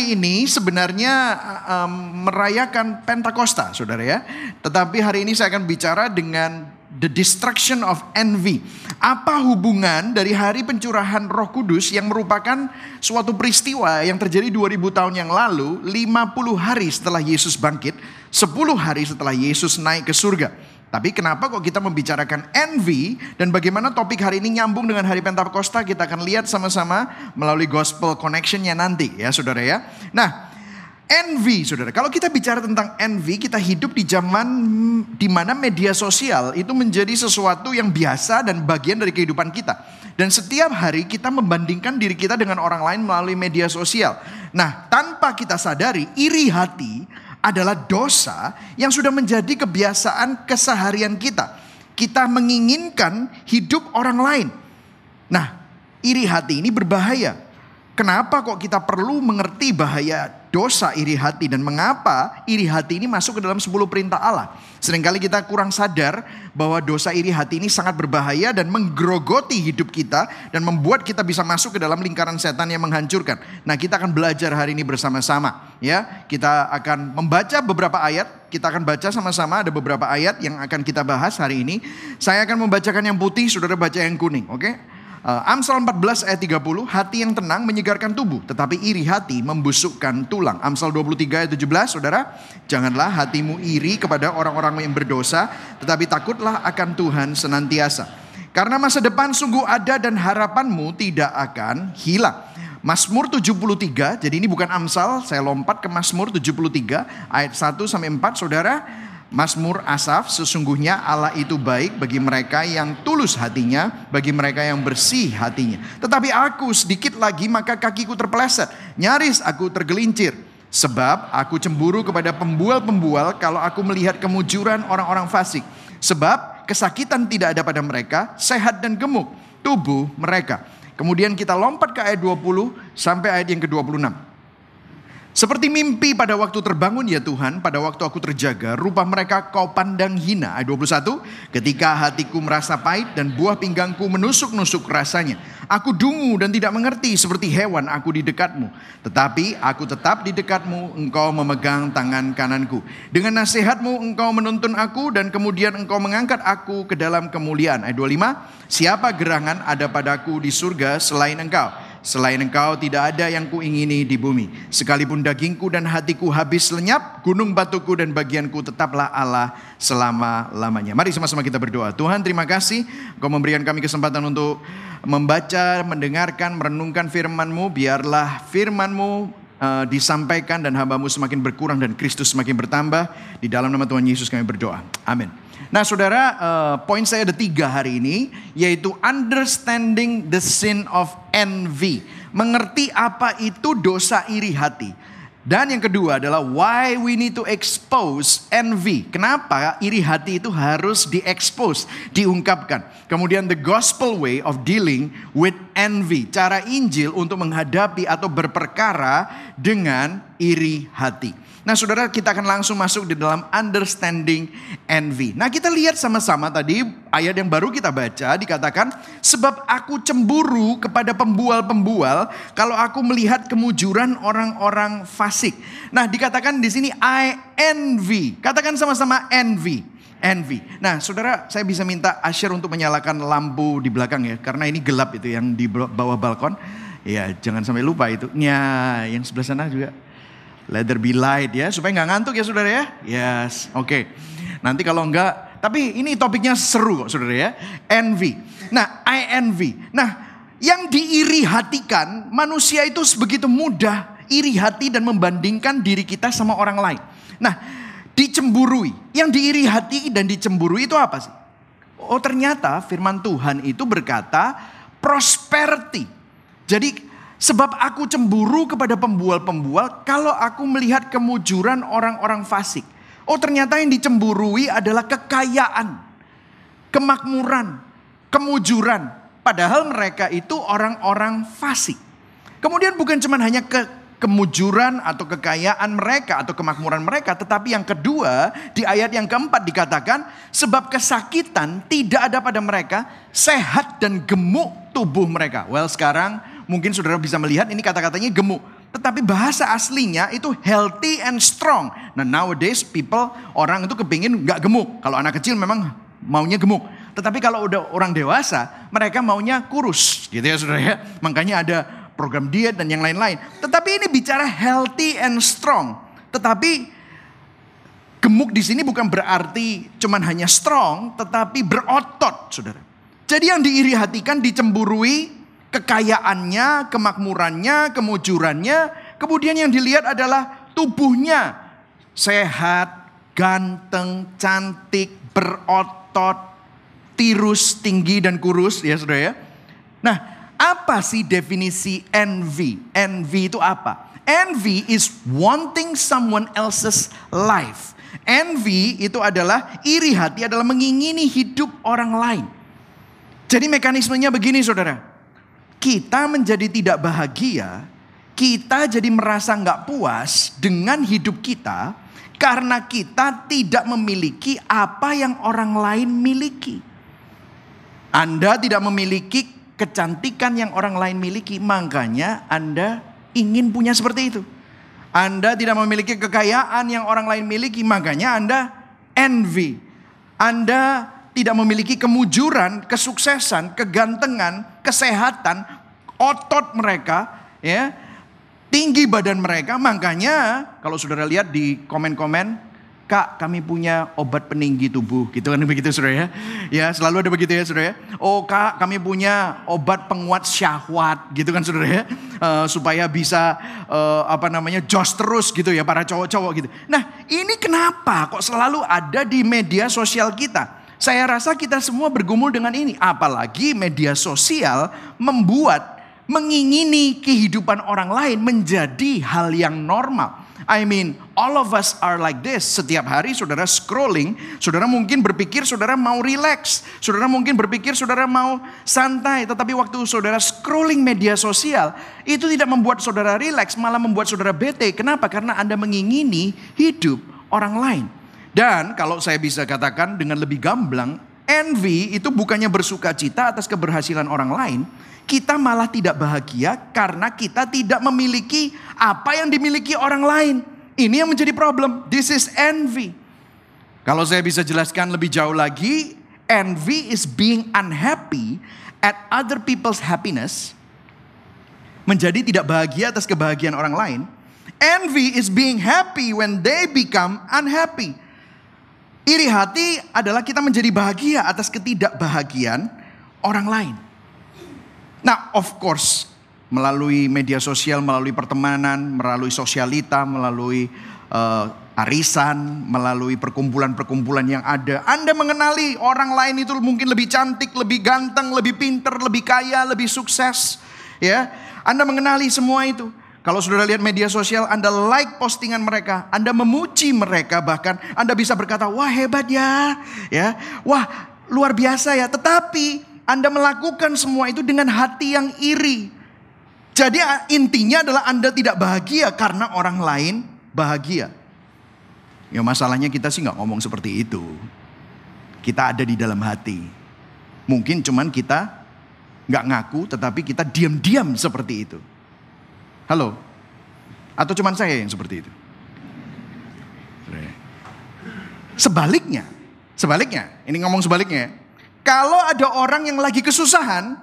hari ini sebenarnya um, merayakan Pentakosta, saudara ya. Tetapi hari ini saya akan bicara dengan the destruction of envy. Apa hubungan dari hari pencurahan roh kudus yang merupakan suatu peristiwa yang terjadi 2000 tahun yang lalu, 50 hari setelah Yesus bangkit, 10 hari setelah Yesus naik ke surga. Tapi kenapa kok kita membicarakan envy dan bagaimana topik hari ini nyambung dengan hari Pentakosta kita akan lihat sama-sama melalui gospel connectionnya nanti ya saudara ya. Nah envy saudara, kalau kita bicara tentang envy kita hidup di zaman di mana media sosial itu menjadi sesuatu yang biasa dan bagian dari kehidupan kita. Dan setiap hari kita membandingkan diri kita dengan orang lain melalui media sosial. Nah tanpa kita sadari iri hati adalah dosa yang sudah menjadi kebiasaan keseharian kita. Kita menginginkan hidup orang lain. Nah, iri hati ini berbahaya. Kenapa kok kita perlu mengerti bahaya dosa iri hati dan mengapa iri hati ini masuk ke dalam 10 perintah Allah. Seringkali kita kurang sadar bahwa dosa iri hati ini sangat berbahaya dan menggerogoti hidup kita dan membuat kita bisa masuk ke dalam lingkaran setan yang menghancurkan. Nah, kita akan belajar hari ini bersama-sama ya. Kita akan membaca beberapa ayat, kita akan baca sama-sama ada beberapa ayat yang akan kita bahas hari ini. Saya akan membacakan yang putih, Saudara baca yang kuning, oke? Okay? Uh, Amsal 14 ayat 30, hati yang tenang menyegarkan tubuh, tetapi iri hati membusukkan tulang. Amsal 23 ayat 17, saudara, janganlah hatimu iri kepada orang-orang yang berdosa, tetapi takutlah akan Tuhan senantiasa. Karena masa depan sungguh ada dan harapanmu tidak akan hilang. Mazmur 73, jadi ini bukan Amsal, saya lompat ke Mazmur 73 ayat 1 sampai 4, saudara. Mazmur Asaf, sesungguhnya Allah itu baik bagi mereka yang tulus hatinya, bagi mereka yang bersih hatinya. Tetapi aku sedikit lagi maka kakiku terpeleset, nyaris aku tergelincir. Sebab aku cemburu kepada pembual-pembual kalau aku melihat kemujuran orang-orang fasik. Sebab kesakitan tidak ada pada mereka, sehat dan gemuk tubuh mereka. Kemudian kita lompat ke ayat 20 sampai ayat yang ke-26. Seperti mimpi pada waktu terbangun ya Tuhan, pada waktu aku terjaga, rupa mereka kau pandang hina. Ayat 21, ketika hatiku merasa pahit dan buah pinggangku menusuk-nusuk rasanya. Aku dungu dan tidak mengerti seperti hewan aku di dekatmu. Tetapi aku tetap di dekatmu, engkau memegang tangan kananku. Dengan nasihatmu engkau menuntun aku dan kemudian engkau mengangkat aku ke dalam kemuliaan. Ayat 25, siapa gerangan ada padaku di surga selain engkau? Selain engkau tidak ada yang kuingini di bumi. Sekalipun dagingku dan hatiku habis lenyap, gunung batuku dan bagianku tetaplah Allah selama-lamanya. Mari sama-sama kita berdoa. Tuhan terima kasih Engkau memberikan kami kesempatan untuk membaca, mendengarkan, merenungkan firman-Mu. Biarlah firman-Mu uh, disampaikan dan hambamu semakin berkurang dan Kristus semakin bertambah. Di dalam nama Tuhan Yesus kami berdoa. Amin. Nah saudara, uh, poin saya ada tiga hari ini, yaitu understanding the sin of envy. Mengerti apa itu dosa iri hati. Dan yang kedua adalah why we need to expose envy. Kenapa iri hati itu harus diekspos, diungkapkan. Kemudian the gospel way of dealing with envy. Cara Injil untuk menghadapi atau berperkara dengan iri hati. Nah saudara kita akan langsung masuk di dalam understanding envy. Nah kita lihat sama-sama tadi ayat yang baru kita baca dikatakan sebab aku cemburu kepada pembual-pembual kalau aku melihat kemujuran orang-orang fasik. Nah dikatakan di sini I envy. Katakan sama-sama envy. Envy. Nah, saudara, saya bisa minta Asher untuk menyalakan lampu di belakang ya, karena ini gelap itu yang di bawah balkon. Ya, jangan sampai lupa itu. Ya, yang sebelah sana juga Let there be light ya, supaya nggak ngantuk ya saudara ya. Yes, oke. Okay. Nanti kalau enggak, tapi ini topiknya seru kok saudara ya. Envy. Nah, I envy. Nah, yang diiri hatikan manusia itu sebegitu mudah iri hati dan membandingkan diri kita sama orang lain. Nah, dicemburui. Yang diiri hati dan dicemburui itu apa sih? Oh ternyata firman Tuhan itu berkata prosperity. Jadi Sebab aku cemburu kepada pembual-pembual kalau aku melihat kemujuran orang-orang fasik. Oh ternyata yang dicemburui adalah kekayaan, kemakmuran, kemujuran. Padahal mereka itu orang-orang fasik. Kemudian bukan cuma hanya ke kemujuran atau kekayaan mereka atau kemakmuran mereka. Tetapi yang kedua di ayat yang keempat dikatakan sebab kesakitan tidak ada pada mereka sehat dan gemuk tubuh mereka. Well sekarang Mungkin saudara bisa melihat ini kata-katanya gemuk. Tetapi bahasa aslinya itu healthy and strong. Nah nowadays people, orang itu kepingin nggak gemuk. Kalau anak kecil memang maunya gemuk. Tetapi kalau udah orang dewasa, mereka maunya kurus. Gitu ya saudara ya. Makanya ada program diet dan yang lain-lain. Tetapi ini bicara healthy and strong. Tetapi gemuk di sini bukan berarti cuman hanya strong, tetapi berotot, saudara. Jadi yang diiri hatikan, dicemburui, kekayaannya, kemakmurannya, kemujurannya. Kemudian yang dilihat adalah tubuhnya sehat, ganteng, cantik, berotot, tirus, tinggi dan kurus ya Saudara ya. Nah, apa sih definisi envy? Envy itu apa? Envy is wanting someone else's life. Envy itu adalah iri hati adalah mengingini hidup orang lain. Jadi mekanismenya begini saudara kita menjadi tidak bahagia, kita jadi merasa nggak puas dengan hidup kita karena kita tidak memiliki apa yang orang lain miliki. Anda tidak memiliki kecantikan yang orang lain miliki, makanya Anda ingin punya seperti itu. Anda tidak memiliki kekayaan yang orang lain miliki, makanya Anda envy. Anda tidak memiliki kemujuran, kesuksesan, kegantengan, kesehatan, otot mereka, ya, tinggi badan mereka. Makanya kalau saudara lihat di komen-komen, Kak, kami punya obat peninggi tubuh, gitu kan begitu saudara ya. Ya, selalu ada begitu ya saudara ya. Oh kak, kami punya obat penguat syahwat, gitu kan saudara ya. Uh, supaya bisa uh, apa namanya jos terus gitu ya para cowok-cowok gitu. Nah ini kenapa kok selalu ada di media sosial kita? Saya rasa kita semua bergumul dengan ini. Apalagi media sosial membuat mengingini kehidupan orang lain menjadi hal yang normal. I mean, all of us are like this. Setiap hari saudara scrolling, saudara mungkin berpikir saudara mau relax. Saudara mungkin berpikir saudara mau santai. Tetapi waktu saudara scrolling media sosial, itu tidak membuat saudara relax, malah membuat saudara bete. Kenapa? Karena Anda mengingini hidup orang lain. Dan kalau saya bisa katakan dengan lebih gamblang, envy itu bukannya bersuka cita atas keberhasilan orang lain, kita malah tidak bahagia karena kita tidak memiliki apa yang dimiliki orang lain. Ini yang menjadi problem. This is envy. Kalau saya bisa jelaskan lebih jauh lagi, envy is being unhappy at other people's happiness. Menjadi tidak bahagia atas kebahagiaan orang lain. Envy is being happy when they become unhappy. Iri hati adalah kita menjadi bahagia atas ketidakbahagiaan orang lain. Nah, of course, melalui media sosial, melalui pertemanan, melalui sosialita, melalui uh, arisan, melalui perkumpulan-perkumpulan yang ada, Anda mengenali orang lain itu mungkin lebih cantik, lebih ganteng, lebih pinter, lebih kaya, lebih sukses, ya. Anda mengenali semua itu. Kalau sudah lihat media sosial, Anda like postingan mereka, Anda memuji mereka, bahkan Anda bisa berkata, wah hebat ya, ya, wah luar biasa ya. Tetapi Anda melakukan semua itu dengan hati yang iri. Jadi intinya adalah Anda tidak bahagia karena orang lain bahagia. Ya masalahnya kita sih nggak ngomong seperti itu. Kita ada di dalam hati. Mungkin cuman kita nggak ngaku, tetapi kita diam-diam seperti itu. Halo? Atau cuman saya yang seperti itu? Sebaliknya, sebaliknya, ini ngomong sebaliknya. Kalau ada orang yang lagi kesusahan,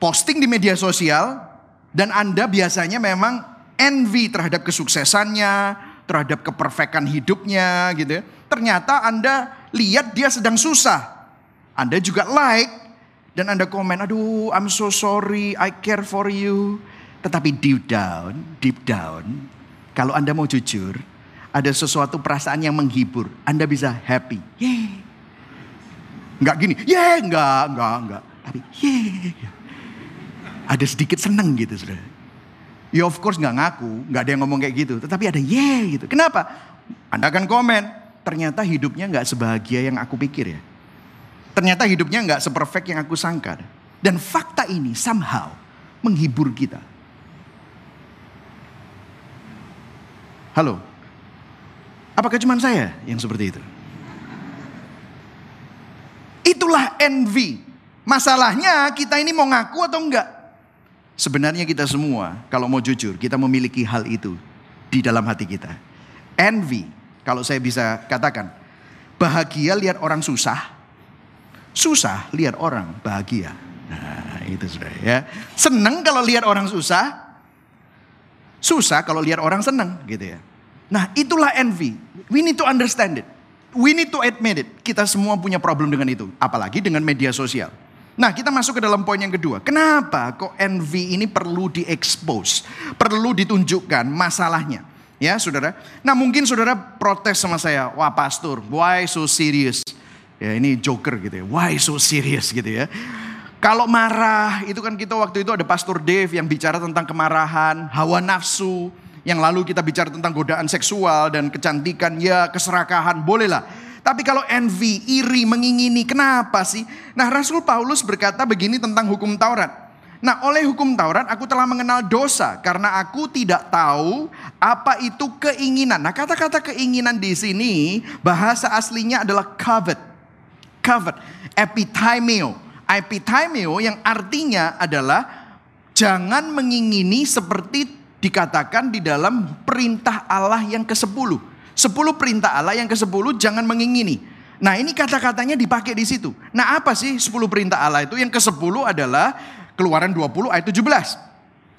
posting di media sosial, dan Anda biasanya memang envy terhadap kesuksesannya, terhadap keperfekan hidupnya gitu ya. Ternyata Anda lihat dia sedang susah. Anda juga like dan Anda komen, aduh I'm so sorry, I care for you. Tetapi deep down, deep down, kalau Anda mau jujur, ada sesuatu perasaan yang menghibur. Anda bisa happy. Yeay. Enggak gini, yeay, enggak, enggak, enggak. Tapi yeay. Ada sedikit seneng gitu, saudara. Ya of course enggak ngaku, enggak ada yang ngomong kayak gitu. Tetapi ada yeay gitu. Kenapa? Anda akan komen, ternyata hidupnya enggak sebahagia yang aku pikir ya. Ternyata hidupnya enggak seperfect yang aku sangka. Dan fakta ini somehow menghibur kita. Halo? Apakah cuma saya yang seperti itu? Itulah envy. Masalahnya kita ini mau ngaku atau enggak? Sebenarnya kita semua, kalau mau jujur, kita memiliki hal itu di dalam hati kita. Envy, kalau saya bisa katakan, bahagia lihat orang susah, susah lihat orang bahagia. Nah, itu sudah ya. Seneng kalau lihat orang susah, susah kalau lihat orang seneng gitu ya. Nah, itulah envy. We need to understand it. We need to admit it. Kita semua punya problem dengan itu, apalagi dengan media sosial. Nah, kita masuk ke dalam poin yang kedua. Kenapa kok envy ini perlu diekspos? Perlu ditunjukkan masalahnya. Ya, Saudara. Nah, mungkin Saudara protes sama saya, "Wah, pastor, why so serious?" Ya, ini joker gitu ya. Why so serious gitu ya. Kalau marah, itu kan kita waktu itu ada Pastor Dave yang bicara tentang kemarahan, hawa nafsu, yang lalu kita bicara tentang godaan seksual dan kecantikan, ya keserakahan, bolehlah. Tapi kalau envy, iri, mengingini, kenapa sih? Nah Rasul Paulus berkata begini tentang hukum Taurat. Nah oleh hukum Taurat aku telah mengenal dosa karena aku tidak tahu apa itu keinginan. Nah kata-kata keinginan di sini bahasa aslinya adalah covet. Covet, epithymio. Epithymio yang artinya adalah jangan mengingini seperti dikatakan di dalam perintah Allah yang ke-10. Sepuluh perintah Allah yang ke-10 jangan mengingini. Nah ini kata-katanya dipakai di situ. Nah apa sih sepuluh perintah Allah itu? Yang ke-10 adalah keluaran 20 ayat 17.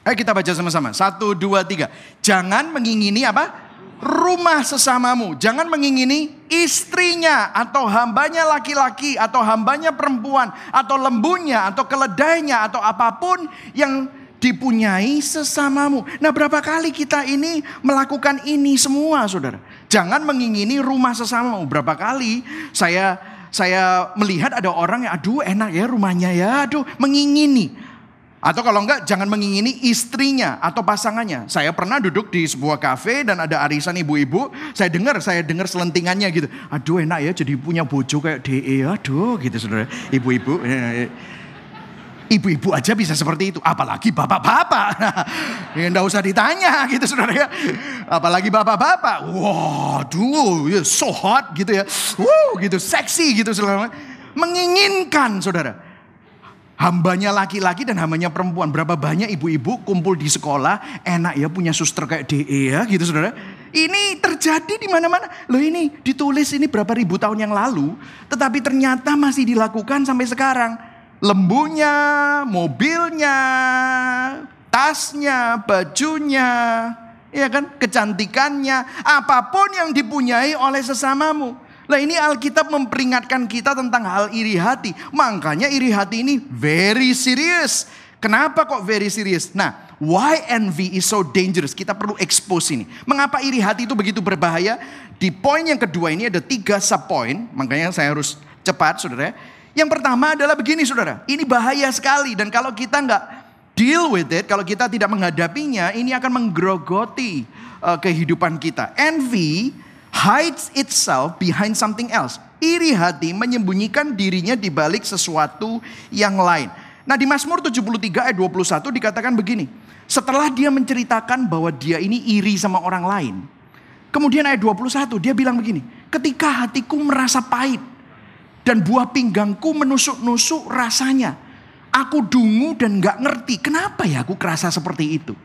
Ayo kita baca sama-sama. Satu, dua, tiga. Jangan mengingini apa? Rumah sesamamu. Jangan mengingini istrinya atau hambanya laki-laki atau hambanya perempuan atau lembunya atau keledainya atau apa pun yang dipunyai sesamamu. Nah berapa kali kita ini melakukan ini semua saudara. Jangan mengingini rumah sesamamu. Berapa kali saya saya melihat ada orang yang aduh enak ya rumahnya ya aduh mengingini. Atau kalau enggak jangan mengingini istrinya atau pasangannya. Saya pernah duduk di sebuah kafe dan ada arisan ibu-ibu. Saya dengar, saya dengar selentingannya gitu. Aduh enak ya jadi punya bojo kayak DE. Aduh gitu saudara. Ibu-ibu. Ibu-ibu aja bisa seperti itu, apalagi bapak-bapak. ya enggak usah ditanya gitu saudara ya. Apalagi bapak-bapak. Waduh, ya so hot gitu ya. Wow, gitu seksi gitu saudara. Menginginkan saudara. Hambanya laki-laki dan hambanya perempuan. Berapa banyak ibu-ibu kumpul di sekolah, enak ya punya suster kayak DE ya gitu saudara. Ini terjadi di mana-mana. Loh ini ditulis ini berapa ribu tahun yang lalu, tetapi ternyata masih dilakukan sampai sekarang lembunya, mobilnya, tasnya, bajunya, ya kan, kecantikannya, apa pun yang dipunyai oleh sesamamu. Nah ini Alkitab memperingatkan kita tentang hal iri hati. Makanya iri hati ini very serious. Kenapa kok very serious? Nah, why envy is so dangerous? Kita perlu expose ini. Mengapa iri hati itu begitu berbahaya? Di poin yang kedua ini ada tiga sub point. Makanya saya harus cepat, saudara. Yang pertama adalah begini saudara, ini bahaya sekali dan kalau kita nggak deal with it, kalau kita tidak menghadapinya, ini akan menggerogoti uh, kehidupan kita. Envy hides itself behind something else. Iri hati menyembunyikan dirinya di balik sesuatu yang lain. Nah di Mazmur 73 ayat 21 dikatakan begini. Setelah dia menceritakan bahwa dia ini iri sama orang lain. Kemudian ayat 21 dia bilang begini. Ketika hatiku merasa pahit dan buah pinggangku menusuk-nusuk rasanya. Aku dungu dan gak ngerti kenapa ya aku kerasa seperti itu.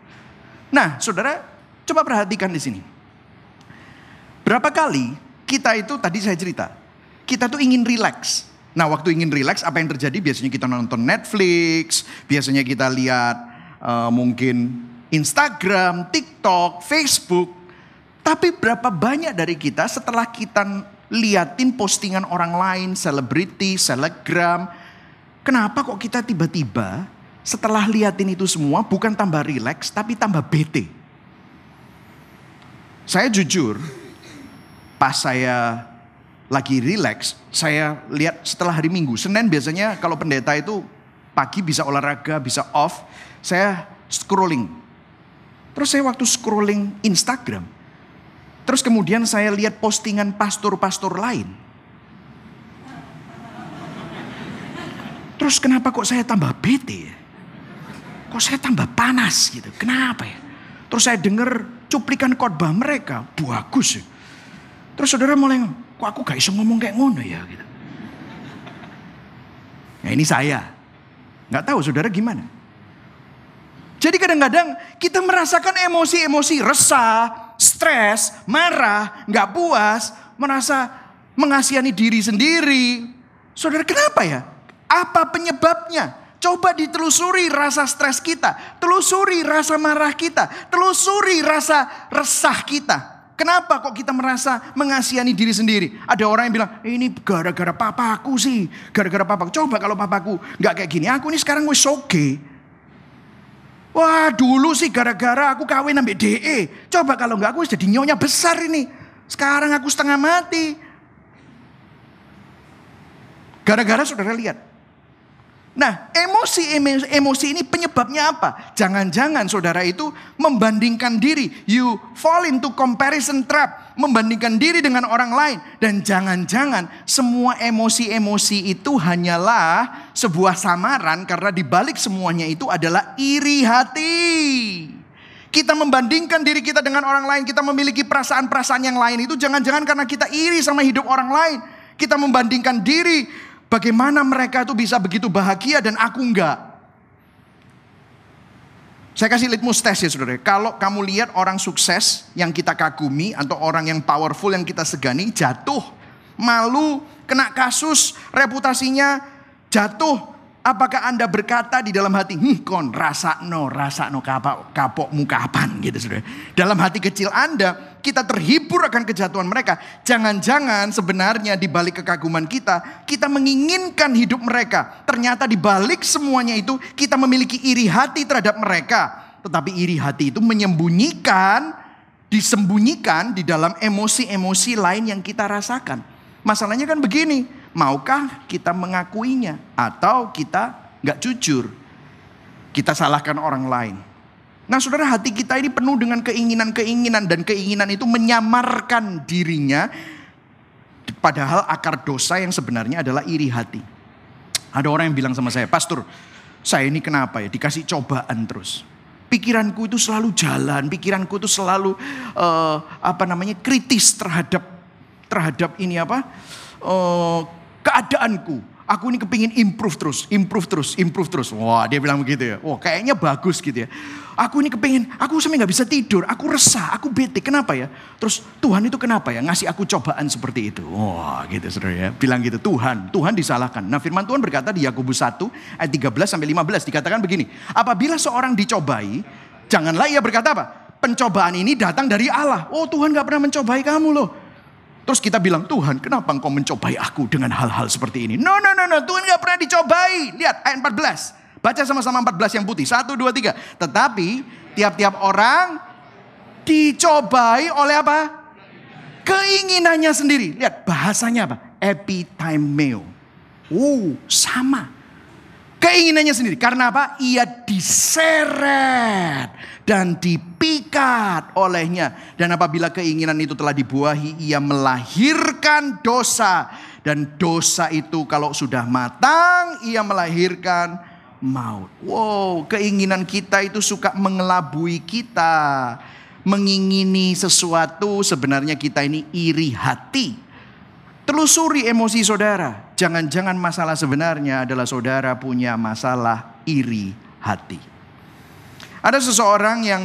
Nah saudara coba perhatikan di sini. Berapa kali kita itu tadi saya cerita. Kita tuh ingin relax. Nah waktu ingin relax apa yang terjadi? Biasanya kita nonton Netflix. Biasanya kita lihat uh, mungkin Instagram, TikTok, Facebook. Tapi berapa banyak dari kita setelah kita liatin postingan orang lain, selebriti, selegram. Kenapa kok kita tiba-tiba setelah liatin itu semua bukan tambah rileks tapi tambah bete? Saya jujur, pas saya lagi rileks, saya lihat setelah hari Minggu, Senin biasanya kalau pendeta itu pagi bisa olahraga, bisa off, saya scrolling. Terus saya waktu scrolling Instagram, Terus kemudian saya lihat postingan pastor-pastor lain. Terus kenapa kok saya tambah bete ya? Kok saya tambah panas gitu? Kenapa ya? Terus saya dengar cuplikan khotbah mereka, bagus ya. Terus saudara mulai, kok aku gak bisa ngomong kayak ngono ya gitu. Ya ini saya. Gak tahu saudara gimana. Jadi kadang-kadang kita merasakan emosi-emosi resah, stres, marah, nggak puas, merasa mengasihani diri sendiri. Saudara kenapa ya? Apa penyebabnya? Coba ditelusuri rasa stres kita, telusuri rasa marah kita, telusuri rasa resah kita. Kenapa kok kita merasa mengasihani diri sendiri? Ada orang yang bilang, ini gara-gara papaku sih. Gara-gara papaku. Coba kalau papaku nggak kayak gini. Aku ini sekarang wis oke. Okay. Wah dulu sih gara-gara aku kawin ambil DE. Coba kalau nggak aku jadi nyonya besar ini. Sekarang aku setengah mati. Gara-gara saudara lihat. Nah, emosi emosi ini penyebabnya apa? Jangan-jangan saudara itu membandingkan diri. You fall into comparison trap, membandingkan diri dengan orang lain dan jangan-jangan semua emosi-emosi itu hanyalah sebuah samaran karena dibalik semuanya itu adalah iri hati. Kita membandingkan diri kita dengan orang lain, kita memiliki perasaan-perasaan yang lain itu jangan-jangan karena kita iri sama hidup orang lain. Kita membandingkan diri Bagaimana mereka itu bisa begitu bahagia dan aku enggak? Saya kasih litmus test ya saudara. Kalau kamu lihat orang sukses yang kita kagumi atau orang yang powerful yang kita segani jatuh, malu, kena kasus, reputasinya jatuh, Apakah Anda berkata di dalam hati, hmm, kon rasa no, rasa no kapok, kapok muka apaan gitu saudara. Dalam hati kecil Anda, kita terhibur akan kejatuhan mereka. Jangan-jangan sebenarnya di balik kekaguman kita, kita menginginkan hidup mereka. Ternyata di balik semuanya itu, kita memiliki iri hati terhadap mereka. Tetapi iri hati itu menyembunyikan, disembunyikan di dalam emosi-emosi lain yang kita rasakan. Masalahnya kan begini, Maukah kita mengakuinya atau kita nggak jujur? Kita salahkan orang lain. Nah saudara hati kita ini penuh dengan keinginan-keinginan dan keinginan itu menyamarkan dirinya. Padahal akar dosa yang sebenarnya adalah iri hati. Ada orang yang bilang sama saya, Pastor, saya ini kenapa ya dikasih cobaan terus. Pikiranku itu selalu jalan, pikiranku itu selalu uh, apa namanya kritis terhadap terhadap ini apa uh, keadaanku. Aku ini kepingin improve terus, improve terus, improve terus. Wah dia bilang begitu ya. Wah kayaknya bagus gitu ya. Aku ini kepingin, aku sampai nggak bisa tidur. Aku resah, aku bete. Kenapa ya? Terus Tuhan itu kenapa ya ngasih aku cobaan seperti itu? Wah gitu saudara ya. Bilang gitu Tuhan, Tuhan disalahkan. Nah firman Tuhan berkata di Yakobus 1 ayat 13 sampai 15 dikatakan begini. Apabila seorang dicobai, janganlah ia berkata apa? Pencobaan ini datang dari Allah. Oh Tuhan gak pernah mencobai kamu loh. Terus kita bilang, Tuhan kenapa engkau mencobai aku dengan hal-hal seperti ini? No, no, no, no. Tuhan gak pernah dicobai. Lihat ayat 14. Baca sama-sama 14 yang putih. Satu, dua, tiga. Tetapi tiap-tiap orang dicobai oleh apa? Keinginannya sendiri. Lihat bahasanya apa? Epitimeo. Oh, sama. Keinginannya sendiri. Karena apa? Ia diseret dan dipikat olehnya. Dan apabila keinginan itu telah dibuahi, ia melahirkan dosa. Dan dosa itu kalau sudah matang, ia melahirkan maut. Wow, keinginan kita itu suka mengelabui kita. Mengingini sesuatu, sebenarnya kita ini iri hati. Telusuri emosi saudara. Jangan-jangan masalah sebenarnya adalah saudara punya masalah iri hati. Ada seseorang yang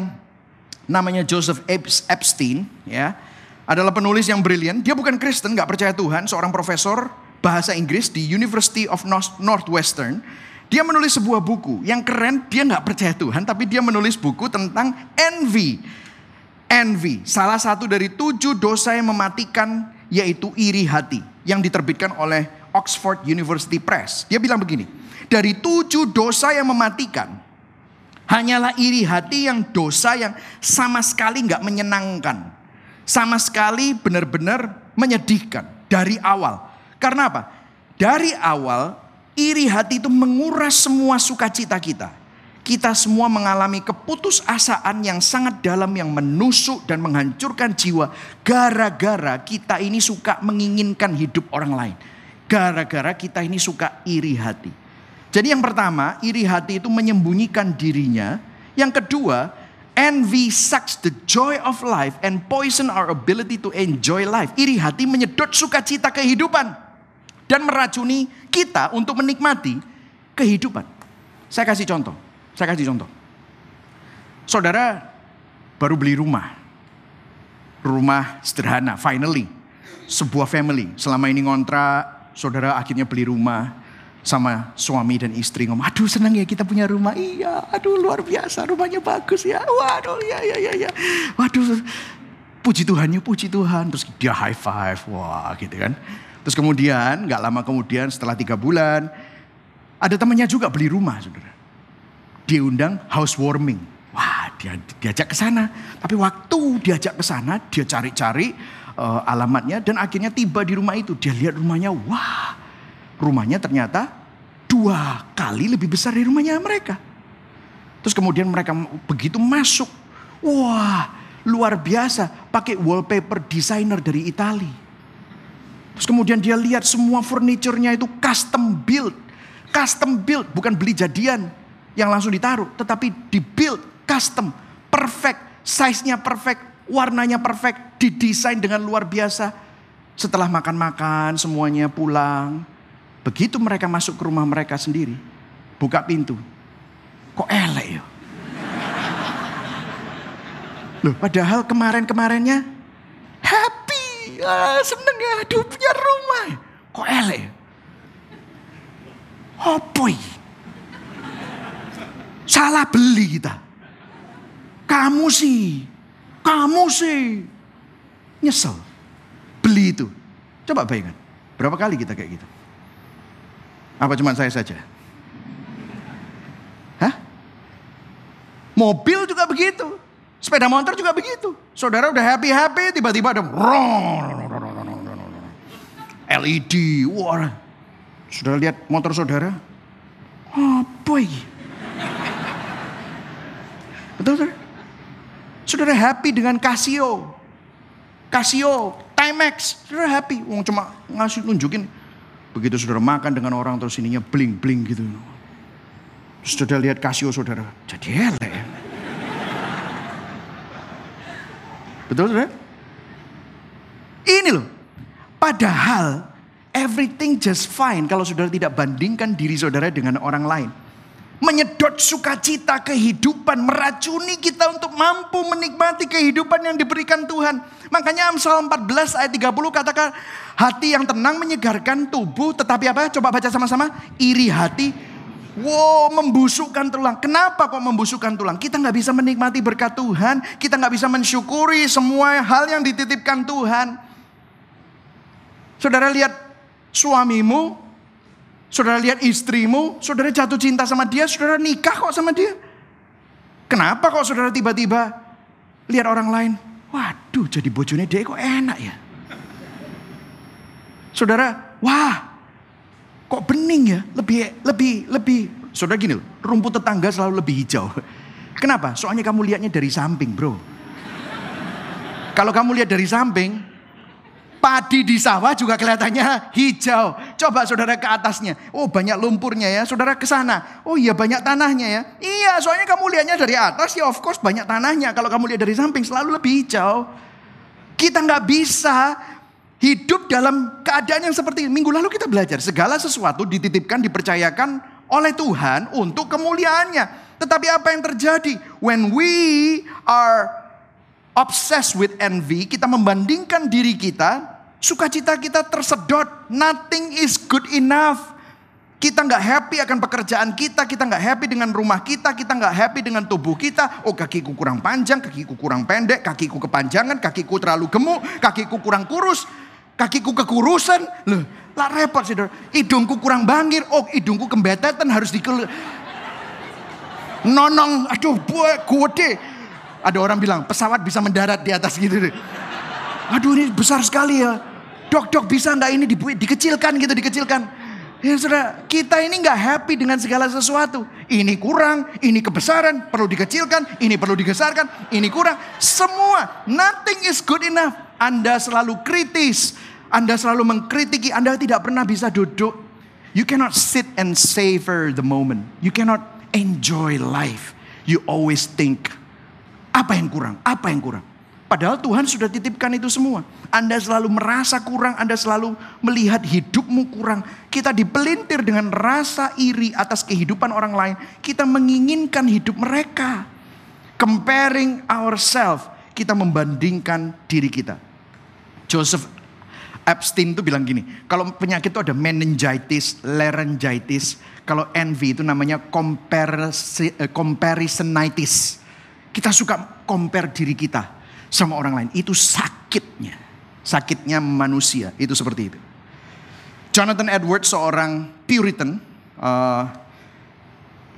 namanya Joseph Epstein, ya, adalah penulis yang brilian. Dia bukan Kristen, nggak percaya Tuhan, seorang profesor bahasa Inggris di University of Northwestern. Dia menulis sebuah buku yang keren. Dia nggak percaya Tuhan, tapi dia menulis buku tentang envy. Envy, salah satu dari tujuh dosa yang mematikan, yaitu iri hati, yang diterbitkan oleh Oxford University Press. Dia bilang begini, dari tujuh dosa yang mematikan, Hanyalah iri hati yang dosa yang sama sekali nggak menyenangkan. Sama sekali benar-benar menyedihkan dari awal. Karena apa? Dari awal iri hati itu menguras semua sukacita kita. Kita semua mengalami keputusasaan yang sangat dalam yang menusuk dan menghancurkan jiwa. Gara-gara kita ini suka menginginkan hidup orang lain. Gara-gara kita ini suka iri hati. Jadi yang pertama, iri hati itu menyembunyikan dirinya. Yang kedua, envy sucks the joy of life and poison our ability to enjoy life. Iri hati menyedot sukacita kehidupan dan meracuni kita untuk menikmati kehidupan. Saya kasih contoh. Saya kasih contoh. Saudara baru beli rumah. Rumah sederhana, finally. Sebuah family. Selama ini ngontrak, saudara akhirnya beli rumah sama suami dan istri ngomong, aduh senang ya kita punya rumah. Iya, aduh luar biasa rumahnya bagus ya. Waduh, ya ya ya ya. Waduh, puji Tuhan ya puji Tuhan. Terus dia high five, wah gitu kan. Terus kemudian, nggak lama kemudian setelah tiga bulan, ada temannya juga beli rumah, saudara. Dia undang housewarming. Wah, dia diajak ke sana. Tapi waktu diajak ke sana, dia cari-cari uh, alamatnya dan akhirnya tiba di rumah itu. Dia lihat rumahnya, wah, rumahnya ternyata dua kali lebih besar dari rumahnya mereka. Terus kemudian mereka begitu masuk, wah luar biasa, pakai wallpaper designer dari Italia. Terus kemudian dia lihat semua furniturnya itu custom build. Custom build, bukan beli jadian yang langsung ditaruh. Tetapi dibuild, custom, perfect, size-nya perfect, warnanya perfect, didesain dengan luar biasa. Setelah makan-makan semuanya pulang. Begitu mereka masuk ke rumah mereka sendiri, buka pintu. Kok elek ya? Loh, padahal kemarin-kemarinnya happy, ah, seneng ya, aduh punya rumah. Kok elek ya? Opoi. Salah beli kita. Kamu sih, kamu sih. Nyesel. Beli itu. Coba bayangkan. Berapa kali kita kayak gitu? Apa cuma saya saja? Hah? Mobil juga begitu. Sepeda motor juga begitu. Saudara udah happy-happy, tiba-tiba ada LED. Wah, sudah lihat motor saudara? Apa ini? Betul, saudara? Saudara happy dengan Casio. Casio, Timex. Saudara happy. Wong cuma ngasih nunjukin Begitu saudara makan dengan orang terus ininya bling-bling gitu. Saudara lihat Casio saudara, jadi elek. Betul saudara? Ini loh. Padahal everything just fine kalau saudara tidak bandingkan diri saudara dengan orang lain menyedot sukacita kehidupan, meracuni kita untuk mampu menikmati kehidupan yang diberikan Tuhan. Makanya Amsal 14 ayat 30 katakan hati yang tenang menyegarkan tubuh tetapi apa? Coba baca sama-sama. Iri hati Wow, membusukkan tulang. Kenapa kok membusukkan tulang? Kita nggak bisa menikmati berkat Tuhan. Kita nggak bisa mensyukuri semua hal yang dititipkan Tuhan. Saudara lihat suamimu Saudara lihat istrimu, saudara jatuh cinta sama dia, saudara nikah kok sama dia. Kenapa kok saudara tiba-tiba lihat orang lain? Waduh, jadi bojone dia kok enak ya. Saudara, wah, kok bening ya? Lebih, lebih, lebih. Saudara gini loh, rumput tetangga selalu lebih hijau. Kenapa? Soalnya kamu lihatnya dari samping, bro. Kalau kamu lihat dari samping, Padi di sawah juga kelihatannya hijau. Coba saudara ke atasnya. Oh banyak lumpurnya ya. Saudara ke sana. Oh iya banyak tanahnya ya. Iya soalnya kamu lihatnya dari atas ya of course banyak tanahnya. Kalau kamu lihat dari samping selalu lebih hijau. Kita nggak bisa hidup dalam keadaan yang seperti ini. Minggu lalu kita belajar segala sesuatu dititipkan, dipercayakan oleh Tuhan untuk kemuliaannya. Tetapi apa yang terjadi? When we are obsessed with envy, kita membandingkan diri kita, sukacita kita tersedot. Nothing is good enough. Kita nggak happy akan pekerjaan kita, kita nggak happy dengan rumah kita, kita nggak happy dengan tubuh kita. Oh kakiku kurang panjang, kakiku kurang pendek, kakiku kepanjangan, kakiku terlalu gemuk, kakiku kurang kurus, kakiku kekurusan. Loh, lah repot sih. Hidungku kurang bangir, oh hidungku kembetetan harus dikel... Nonong, aduh buat gede ada orang bilang pesawat bisa mendarat di atas gitu. Aduh ini besar sekali ya. Dok dok bisa nggak ini di, dikecilkan gitu dikecilkan. Ya saudara, kita ini nggak happy dengan segala sesuatu. Ini kurang, ini kebesaran, perlu dikecilkan, ini perlu digesarkan, ini kurang. Semua, nothing is good enough. Anda selalu kritis, Anda selalu mengkritiki, Anda tidak pernah bisa duduk. You cannot sit and savor the moment. You cannot enjoy life. You always think apa yang kurang? Apa yang kurang? Padahal Tuhan sudah titipkan itu semua. Anda selalu merasa kurang, Anda selalu melihat hidupmu kurang. Kita dipelintir dengan rasa iri atas kehidupan orang lain. Kita menginginkan hidup mereka. Comparing ourselves, kita membandingkan diri kita. Joseph Epstein itu bilang gini, kalau penyakit itu ada meningitis, laryngitis, kalau envy itu namanya eh, comparisonitis. Kita suka compare diri kita sama orang lain. Itu sakitnya. Sakitnya manusia, itu seperti itu. Jonathan Edwards seorang Puritan, uh,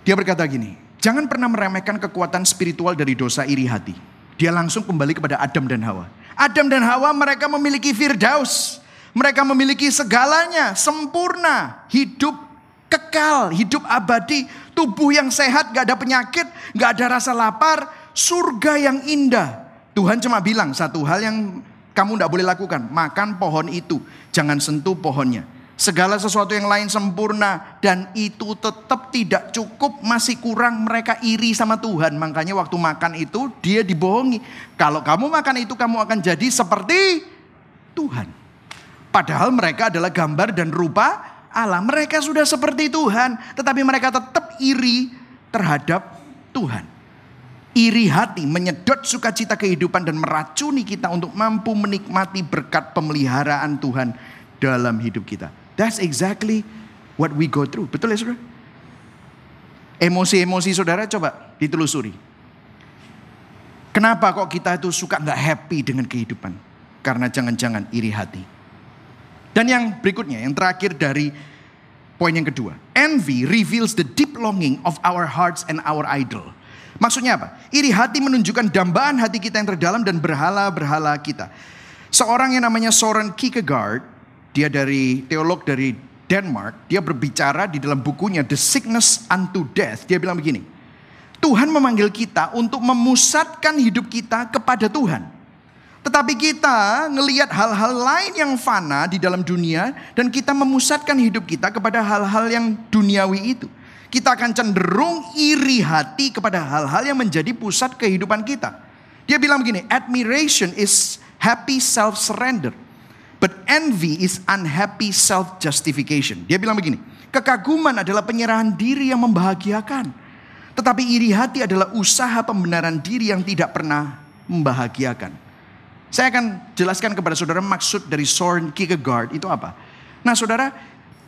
dia berkata gini, jangan pernah meremehkan kekuatan spiritual dari dosa iri hati. Dia langsung kembali kepada Adam dan Hawa. Adam dan Hawa mereka memiliki firdaus. Mereka memiliki segalanya, sempurna, hidup kekal, hidup abadi, tubuh yang sehat, gak ada penyakit, gak ada rasa lapar, surga yang indah. Tuhan cuma bilang satu hal yang kamu tidak boleh lakukan, makan pohon itu, jangan sentuh pohonnya. Segala sesuatu yang lain sempurna dan itu tetap tidak cukup, masih kurang mereka iri sama Tuhan. Makanya waktu makan itu dia dibohongi. Kalau kamu makan itu kamu akan jadi seperti Tuhan. Padahal mereka adalah gambar dan rupa Allah. Mereka sudah seperti Tuhan, tetapi mereka tetap iri terhadap Tuhan. Iri hati menyedot sukacita kehidupan dan meracuni kita untuk mampu menikmati berkat pemeliharaan Tuhan dalam hidup kita. That's exactly what we go through. Betul ya saudara? Emosi-emosi saudara coba ditelusuri. Kenapa kok kita itu suka nggak happy dengan kehidupan? Karena jangan-jangan iri hati. Dan yang berikutnya, yang terakhir dari poin yang kedua. Envy reveals the deep longing of our hearts and our idol. Maksudnya apa? Iri hati menunjukkan dambaan hati kita yang terdalam dan berhala-berhala kita. Seorang yang namanya Soren Kierkegaard dia dari teolog dari Denmark, dia berbicara di dalam bukunya The Sickness Unto Death. Dia bilang begini, Tuhan memanggil kita untuk memusatkan hidup kita kepada Tuhan. Tetapi kita ngelihat hal-hal lain yang fana di dalam dunia dan kita memusatkan hidup kita kepada hal-hal yang duniawi itu. Kita akan cenderung iri hati kepada hal-hal yang menjadi pusat kehidupan kita. Dia bilang begini, admiration is happy self-surrender. But envy is unhappy self-justification. Dia bilang begini, kekaguman adalah penyerahan diri yang membahagiakan. Tetapi iri hati adalah usaha pembenaran diri yang tidak pernah membahagiakan. Saya akan jelaskan kepada saudara maksud dari Soren Kierkegaard itu apa. Nah saudara,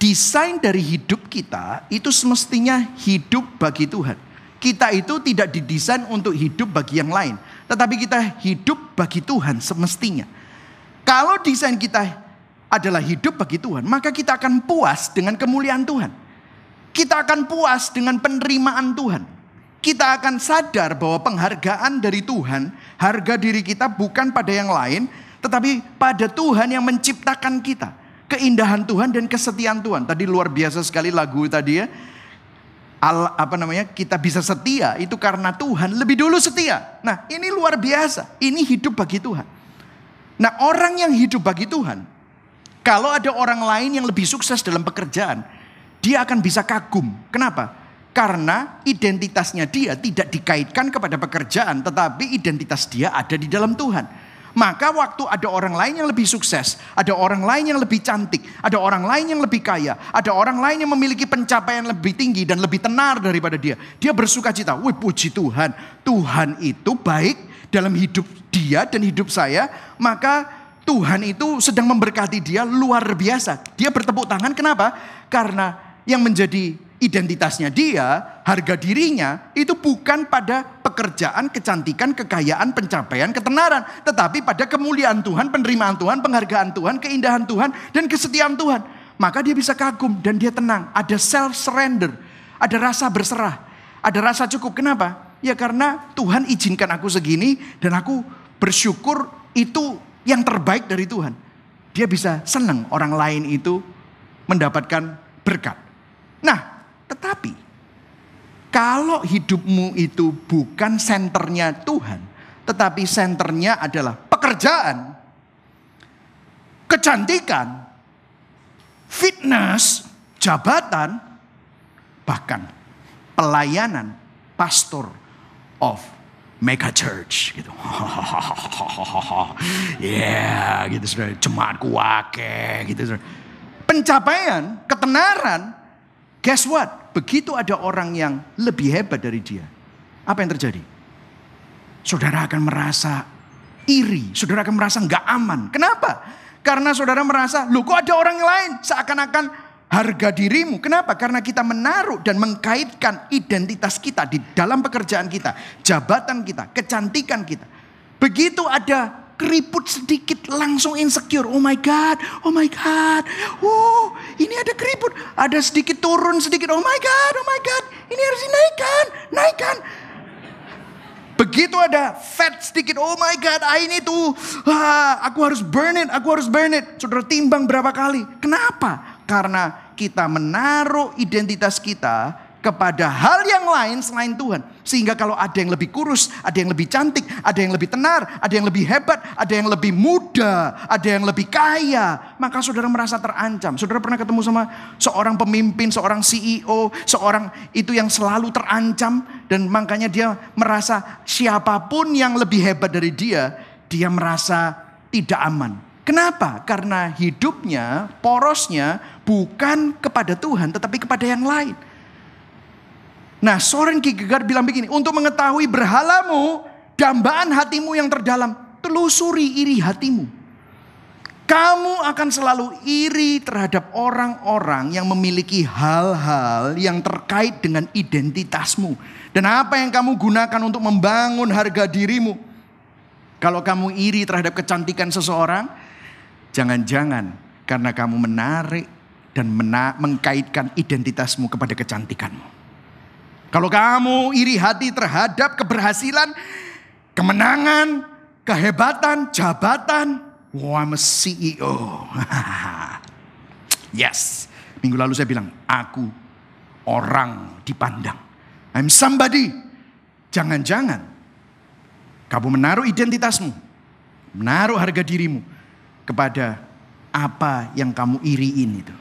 desain dari hidup kita itu semestinya hidup bagi Tuhan. Kita itu tidak didesain untuk hidup bagi yang lain. Tetapi kita hidup bagi Tuhan semestinya. Kalau desain kita adalah hidup bagi Tuhan, maka kita akan puas dengan kemuliaan Tuhan. Kita akan puas dengan penerimaan Tuhan. Kita akan sadar bahwa penghargaan dari Tuhan, harga diri kita bukan pada yang lain, tetapi pada Tuhan yang menciptakan kita. Keindahan Tuhan dan kesetiaan Tuhan. Tadi luar biasa sekali lagu tadi ya. Al, apa namanya kita bisa setia itu karena Tuhan lebih dulu setia. Nah ini luar biasa. Ini hidup bagi Tuhan. Nah orang yang hidup bagi Tuhan, kalau ada orang lain yang lebih sukses dalam pekerjaan, dia akan bisa kagum. Kenapa? Karena identitasnya dia tidak dikaitkan kepada pekerjaan, tetapi identitas dia ada di dalam Tuhan. Maka waktu ada orang lain yang lebih sukses, ada orang lain yang lebih cantik, ada orang lain yang lebih kaya, ada orang lain yang memiliki pencapaian lebih tinggi dan lebih tenar daripada dia. Dia bersuka cita, wih puji Tuhan, Tuhan itu baik dalam hidup dia dan hidup saya, maka Tuhan itu sedang memberkati dia luar biasa. Dia bertepuk tangan kenapa? Karena yang menjadi identitasnya dia, harga dirinya itu bukan pada pekerjaan, kecantikan, kekayaan, pencapaian, ketenaran, tetapi pada kemuliaan Tuhan, penerimaan Tuhan, penghargaan Tuhan, keindahan Tuhan dan kesetiaan Tuhan. Maka dia bisa kagum dan dia tenang, ada self surrender, ada rasa berserah, ada rasa cukup. Kenapa? Ya karena Tuhan izinkan aku segini dan aku bersyukur itu yang terbaik dari Tuhan. Dia bisa senang orang lain itu mendapatkan berkat. Nah, tetapi kalau hidupmu itu bukan senternya Tuhan, tetapi senternya adalah pekerjaan, kecantikan, fitness, jabatan, bahkan pelayanan pastor of mega church gitu. yeah, gitu sudah jemaat kuake gitu. Pencapaian, ketenaran, guess what? Begitu ada orang yang lebih hebat dari dia. Apa yang terjadi? saudara akan merasa iri, saudara akan merasa nggak aman. Kenapa? Karena saudara merasa, loh kok ada orang lain seakan-akan harga dirimu. Kenapa? Karena kita menaruh dan mengkaitkan identitas kita di dalam pekerjaan kita, jabatan kita, kecantikan kita. Begitu ada keriput sedikit langsung insecure. Oh my God, oh my God. Oh ini ada keriput. Ada sedikit turun sedikit. Oh my God, oh my God. Ini harus dinaikkan, naikkan. Begitu ada fat sedikit, oh my God, ini tuh, ah, aku harus burn it, aku harus burn it. Saudara timbang berapa kali? Kenapa? Karena kita menaruh identitas kita kepada hal yang lain selain Tuhan. Sehingga kalau ada yang lebih kurus, ada yang lebih cantik, ada yang lebih tenar, ada yang lebih hebat, ada yang lebih muda, ada yang lebih kaya, maka saudara merasa terancam. Saudara pernah ketemu sama seorang pemimpin, seorang CEO, seorang itu yang selalu terancam dan makanya dia merasa siapa pun yang lebih hebat dari dia, dia merasa tidak aman. Kenapa? Karena hidupnya, porosnya bukan kepada Tuhan tetapi kepada yang lain. Nah, Soren Kierkegaard bilang begini, untuk mengetahui berhalamu, dambaan hatimu yang terdalam, telusuri iri hatimu. Kamu akan selalu iri terhadap orang-orang yang memiliki hal-hal yang terkait dengan identitasmu. Dan apa yang kamu gunakan untuk membangun harga dirimu. Kalau kamu iri terhadap kecantikan seseorang, jangan-jangan karena kamu menarik dan mena mengkaitkan identitasmu kepada kecantikanmu. Kalau kamu iri hati terhadap keberhasilan, kemenangan, kehebatan, jabatan, wah I'm a CEO. yes. Minggu lalu saya bilang, aku orang dipandang. I'm somebody. Jangan-jangan kamu menaruh identitasmu, menaruh harga dirimu kepada apa yang kamu iriin itu.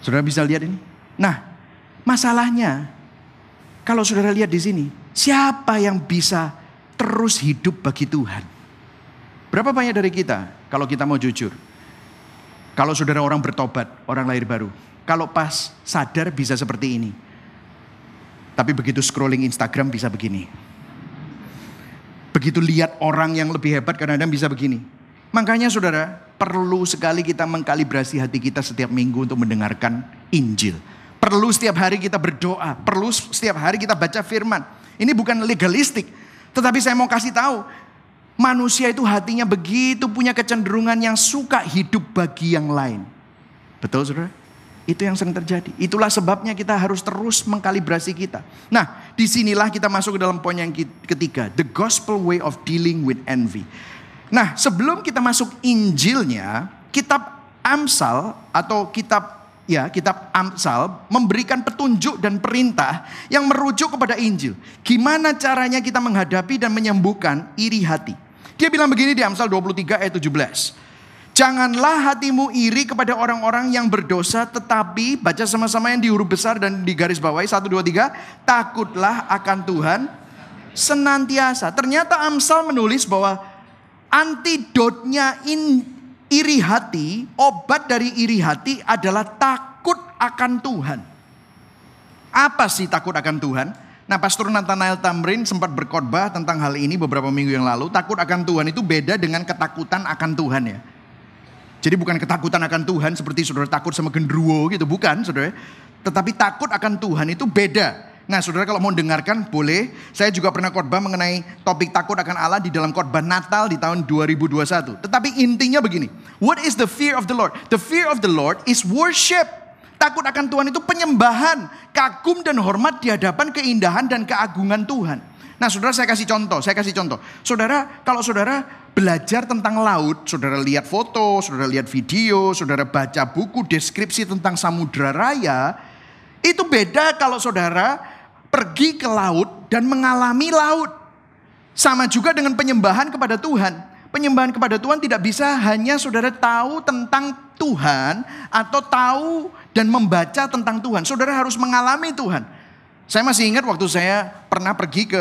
Saudara bisa lihat ini? Nah, masalahnya kalau saudara lihat di sini, siapa yang bisa terus hidup bagi Tuhan? Berapa banyak dari kita, kalau kita mau jujur, kalau saudara orang bertobat, orang lahir baru, kalau pas sadar bisa seperti ini. Tapi begitu scrolling Instagram bisa begini. Begitu lihat orang yang lebih hebat kadang-kadang bisa begini. Makanya saudara, perlu sekali kita mengkalibrasi hati kita setiap minggu untuk mendengarkan Injil. Perlu setiap hari kita berdoa, perlu setiap hari kita baca firman. Ini bukan legalistik, tetapi saya mau kasih tahu, manusia itu hatinya begitu punya kecenderungan yang suka hidup bagi yang lain. Betul saudara? Itu yang sering terjadi. Itulah sebabnya kita harus terus mengkalibrasi kita. Nah, di sinilah kita masuk ke dalam poin yang ketiga. The gospel way of dealing with envy. Nah, sebelum kita masuk Injilnya, kitab Amsal atau kitab ya kitab Amsal memberikan petunjuk dan perintah yang merujuk kepada Injil. Gimana caranya kita menghadapi dan menyembuhkan iri hati. Dia bilang begini di Amsal 23 ayat 17. Janganlah hatimu iri kepada orang-orang yang berdosa tetapi baca sama-sama yang di huruf besar dan di garis bawahi 1 2 3 takutlah akan Tuhan senantiasa. Ternyata Amsal menulis bahwa antidotnya in, iri hati, obat dari iri hati adalah takut akan Tuhan. Apa sih takut akan Tuhan? Nah, Pastor Nathanael Tamrin sempat berkhotbah tentang hal ini beberapa minggu yang lalu. Takut akan Tuhan itu beda dengan ketakutan akan Tuhan ya. Jadi bukan ketakutan akan Tuhan seperti saudara takut sama gendruwo gitu, bukan saudara. Tetapi takut akan Tuhan itu beda Nah saudara kalau mau dengarkan boleh. Saya juga pernah khotbah mengenai topik takut akan Allah di dalam khotbah Natal di tahun 2021. Tetapi intinya begini. What is the fear of the Lord? The fear of the Lord is worship. Takut akan Tuhan itu penyembahan. Kagum dan hormat di hadapan keindahan dan keagungan Tuhan. Nah saudara saya kasih contoh, saya kasih contoh. Saudara kalau saudara belajar tentang laut, saudara lihat foto, saudara lihat video, saudara baca buku deskripsi tentang samudra raya, itu beda kalau saudara pergi ke laut dan mengalami laut. Sama juga dengan penyembahan kepada Tuhan. Penyembahan kepada Tuhan tidak bisa hanya saudara tahu tentang Tuhan atau tahu dan membaca tentang Tuhan. Saudara harus mengalami Tuhan. Saya masih ingat waktu saya pernah pergi ke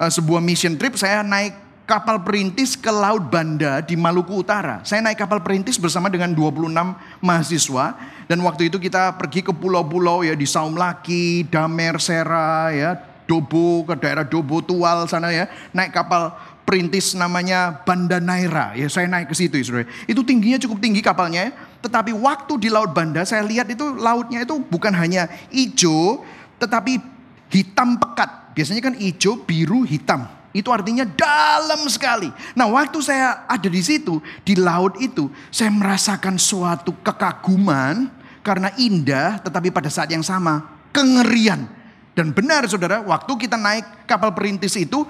uh, sebuah mission trip, saya naik kapal perintis ke Laut Banda di Maluku Utara. Saya naik kapal perintis bersama dengan 26 mahasiswa dan waktu itu kita pergi ke pulau-pulau ya di Saum Laki, Damer, Sera ya, Dobo, ke daerah Dobo Tual sana ya. Naik kapal perintis namanya Banda Naira. Ya saya naik ke situ ya. Itu tingginya cukup tinggi kapalnya. Tetapi waktu di Laut Banda saya lihat itu lautnya itu bukan hanya hijau. Tetapi hitam pekat. Biasanya kan hijau, biru, hitam. Itu artinya dalam sekali. Nah waktu saya ada di situ, di laut itu, saya merasakan suatu kekaguman karena indah, tetapi pada saat yang sama kengerian. Dan benar saudara, waktu kita naik kapal perintis itu,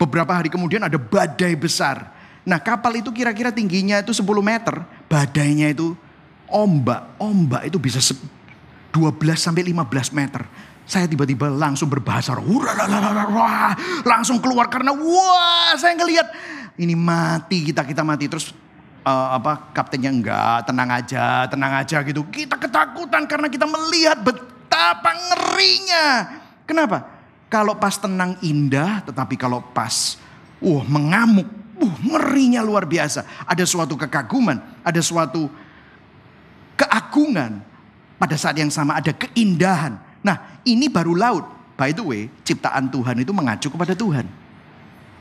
beberapa hari kemudian ada badai besar. Nah kapal itu kira-kira tingginya itu 10 meter, badainya itu ombak, ombak itu bisa 12 sampai 15 meter saya tiba-tiba langsung berbahasa langsung keluar karena wah saya ngelihat ini mati kita kita mati. Terus uh, apa kaptennya enggak tenang aja tenang aja gitu. Kita ketakutan karena kita melihat betapa ngerinya. Kenapa? Kalau pas tenang indah tetapi kalau pas uh mengamuk uh ngerinya luar biasa. Ada suatu kekaguman ada suatu keagungan pada saat yang sama ada keindahan. Nah ini baru laut. By the way, ciptaan Tuhan itu mengacu kepada Tuhan.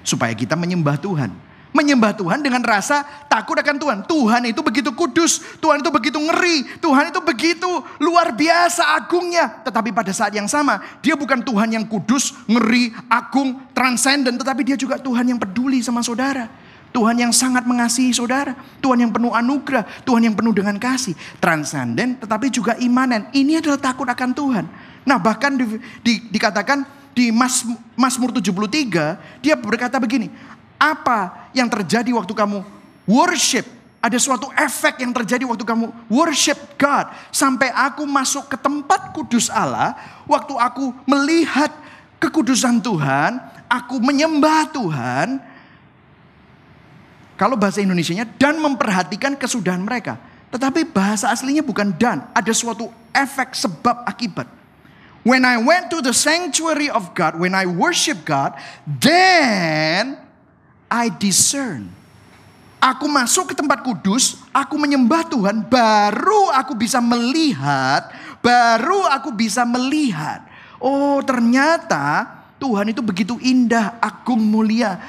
Supaya kita menyembah Tuhan. Menyembah Tuhan dengan rasa takut akan Tuhan. Tuhan itu begitu kudus, Tuhan itu begitu ngeri, Tuhan itu begitu luar biasa agungnya. Tetapi pada saat yang sama, dia bukan Tuhan yang kudus, ngeri, agung, transenden. Tetapi dia juga Tuhan yang peduli sama saudara. Tuhan yang sangat mengasihi saudara. Tuhan yang penuh anugerah. Tuhan yang penuh dengan kasih. Transenden tetapi juga imanen. Ini adalah takut akan Tuhan. Nah bahkan di, di, dikatakan di Mas, Mazmur 73 dia berkata begini. Apa yang terjadi waktu kamu worship ada suatu efek yang terjadi waktu kamu worship God. Sampai aku masuk ke tempat kudus Allah. Waktu aku melihat kekudusan Tuhan. Aku menyembah Tuhan. Kalau bahasa Indonesia-nya dan memperhatikan kesudahan mereka. Tetapi bahasa aslinya bukan dan. Ada suatu efek sebab akibat. When I went to the sanctuary of God, when I worship God, then I discern. Aku masuk ke tempat kudus, aku menyembah Tuhan, baru aku bisa melihat, baru aku bisa melihat. Oh, ternyata Tuhan itu begitu indah, agung, mulia.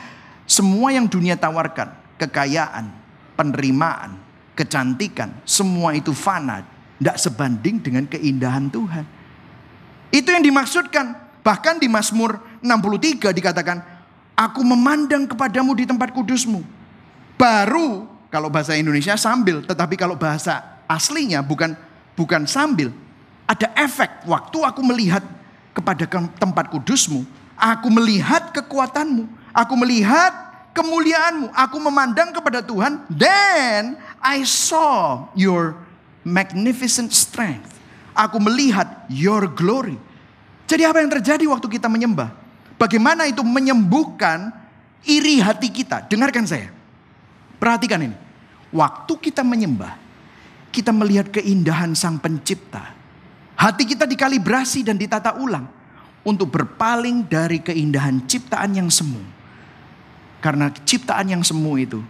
Semua yang dunia tawarkan, kekayaan, penerimaan, kecantikan, semua itu fana, tidak sebanding dengan keindahan Tuhan. Itu yang dimaksudkan. Bahkan di Mazmur 63 dikatakan, Aku memandang kepadamu di tempat kudusmu. Baru, kalau bahasa Indonesia sambil, tetapi kalau bahasa aslinya bukan bukan sambil. Ada efek waktu aku melihat kepada tempat kudusmu, aku melihat kekuatanmu, aku melihat kemuliaanmu, aku memandang kepada Tuhan, then I saw your magnificent strength. Aku melihat your glory. Jadi apa yang terjadi waktu kita menyembah? Bagaimana itu menyembuhkan iri hati kita? Dengarkan saya. Perhatikan ini. Waktu kita menyembah, kita melihat keindahan sang pencipta. Hati kita dikalibrasi dan ditata ulang untuk berpaling dari keindahan ciptaan yang semu. Karena ciptaan yang semu itu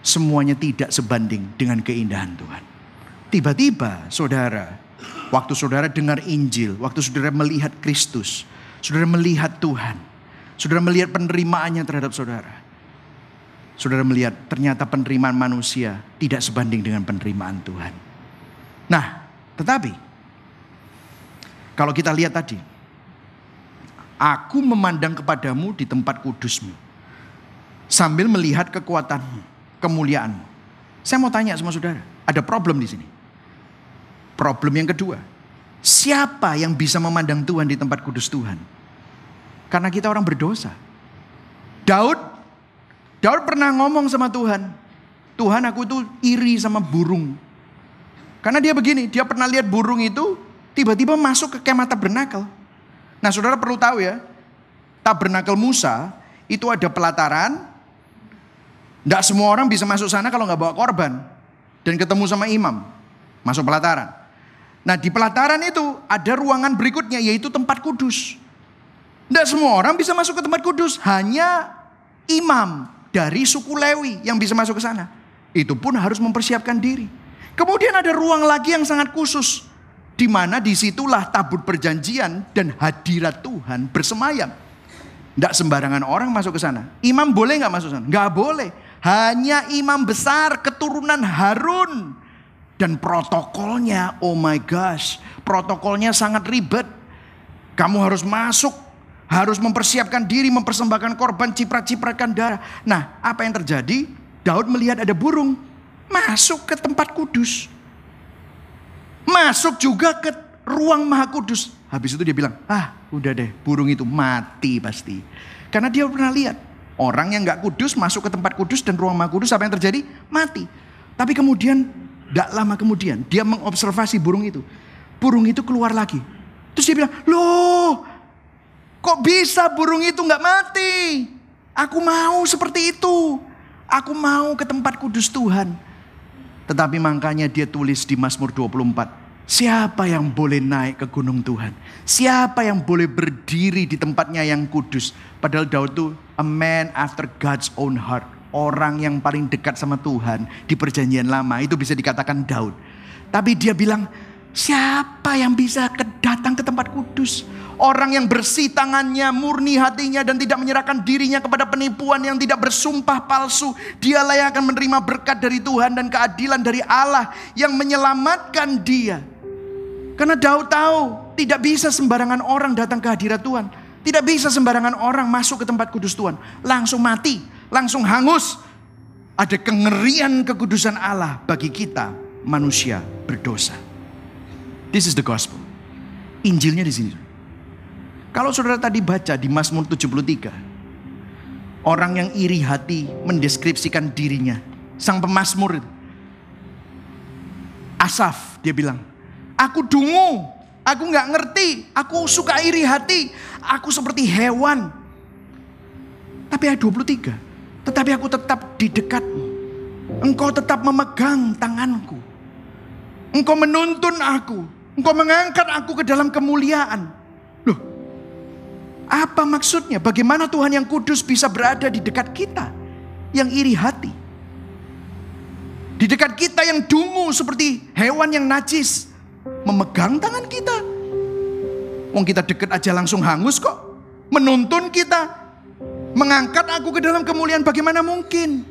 semuanya tidak sebanding dengan keindahan Tuhan. Tiba-tiba saudara Waktu saudara dengar Injil, waktu saudara melihat Kristus, saudara melihat Tuhan, saudara melihat penerimaannya terhadap saudara. Saudara melihat ternyata penerimaan manusia tidak sebanding dengan penerimaan Tuhan. Nah, tetapi kalau kita lihat tadi, aku memandang kepadamu di tempat kudusmu sambil melihat kekuatanmu, kemuliaanmu. Saya mau tanya sama saudara, ada problem di sini. Problem yang kedua, siapa yang bisa memandang Tuhan di tempat kudus Tuhan? Karena kita orang berdosa. Daud, Daud pernah ngomong sama Tuhan, Tuhan aku itu iri sama burung. Karena dia begini, dia pernah lihat burung itu tiba-tiba masuk ke kemah tabernakel. Nah saudara perlu tahu ya, tabernakel Musa itu ada pelataran. Tidak semua orang bisa masuk sana kalau nggak bawa korban. Dan ketemu sama imam. Masuk pelataran. Nah di pelataran itu ada ruangan berikutnya yaitu tempat kudus. Tidak semua orang bisa masuk ke tempat kudus. Hanya imam dari suku Lewi yang bisa masuk ke sana. Itu pun harus mempersiapkan diri. Kemudian ada ruang lagi yang sangat khusus. di mana di situlah tabut perjanjian dan hadirat Tuhan bersemayam. Tidak sembarangan orang masuk ke sana. Imam boleh nggak masuk sana? Nggak boleh. Hanya imam besar keturunan Harun. Dan protokolnya, oh my gosh, protokolnya sangat ribet. Kamu harus masuk, harus mempersiapkan diri, mempersembahkan korban, ciprat-cipratkan darah. Nah, apa yang terjadi? Daud melihat ada burung masuk ke tempat kudus. Masuk juga ke ruang maha kudus. Habis itu dia bilang, ah udah deh burung itu mati pasti. Karena dia pernah lihat orang yang gak kudus masuk ke tempat kudus dan ruang maha kudus apa yang terjadi? Mati. Tapi kemudian gak lama kemudian dia mengobservasi burung itu. Burung itu keluar lagi. Terus dia bilang, loh kok bisa burung itu gak mati? Aku mau seperti itu. Aku mau ke tempat kudus Tuhan. Tetapi makanya dia tulis di Mazmur 24. Siapa yang boleh naik ke gunung Tuhan? Siapa yang boleh berdiri di tempatnya yang kudus? Padahal Daud itu a man after God's own heart. Orang yang paling dekat sama Tuhan di perjanjian lama. Itu bisa dikatakan Daud. Tapi dia bilang, siapa yang bisa datang ke tempat kudus? Orang yang bersih tangannya, murni hatinya dan tidak menyerahkan dirinya kepada penipuan yang tidak bersumpah palsu. Dialah yang akan menerima berkat dari Tuhan dan keadilan dari Allah yang menyelamatkan dia. Karena Daud tahu tidak bisa sembarangan orang datang ke hadirat Tuhan. Tidak bisa sembarangan orang masuk ke tempat kudus Tuhan. Langsung mati, langsung hangus. Ada kengerian kekudusan Allah bagi kita manusia berdosa. This is the gospel. Injilnya di sini. Kalau saudara tadi baca di Mazmur 73, orang yang iri hati mendeskripsikan dirinya. Sang pemazmur. Asaf dia bilang, aku dungu, aku nggak ngerti, aku suka iri hati, aku seperti hewan. Tapi ayat 23, tetapi aku tetap di dekatmu. Engkau tetap memegang tanganku. Engkau menuntun aku. Engkau mengangkat aku ke dalam kemuliaan. Apa maksudnya? Bagaimana Tuhan yang kudus bisa berada di dekat kita yang iri hati? Di dekat kita yang dungu seperti hewan yang najis memegang tangan kita. Wong kita deket aja langsung hangus kok. Menuntun kita. Mengangkat aku ke dalam kemuliaan bagaimana mungkin?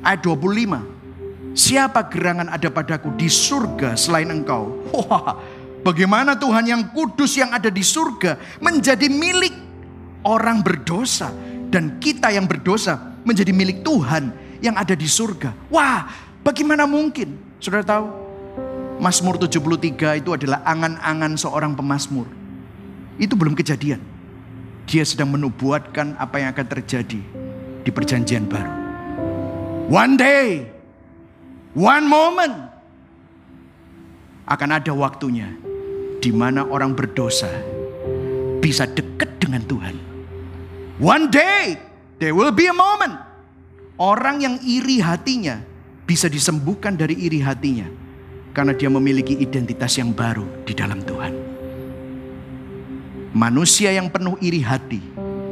Ayat 25. Siapa gerangan ada padaku di surga selain engkau? Wah, Bagaimana Tuhan yang kudus yang ada di surga menjadi milik orang berdosa. Dan kita yang berdosa menjadi milik Tuhan yang ada di surga. Wah bagaimana mungkin? Saudara tahu? Mazmur 73 itu adalah angan-angan seorang pemazmur. Itu belum kejadian. Dia sedang menubuatkan apa yang akan terjadi di perjanjian baru. One day, one moment, akan ada waktunya di mana orang berdosa bisa dekat dengan Tuhan. One day there will be a moment orang yang iri hatinya bisa disembuhkan dari iri hatinya karena dia memiliki identitas yang baru di dalam Tuhan. Manusia yang penuh iri hati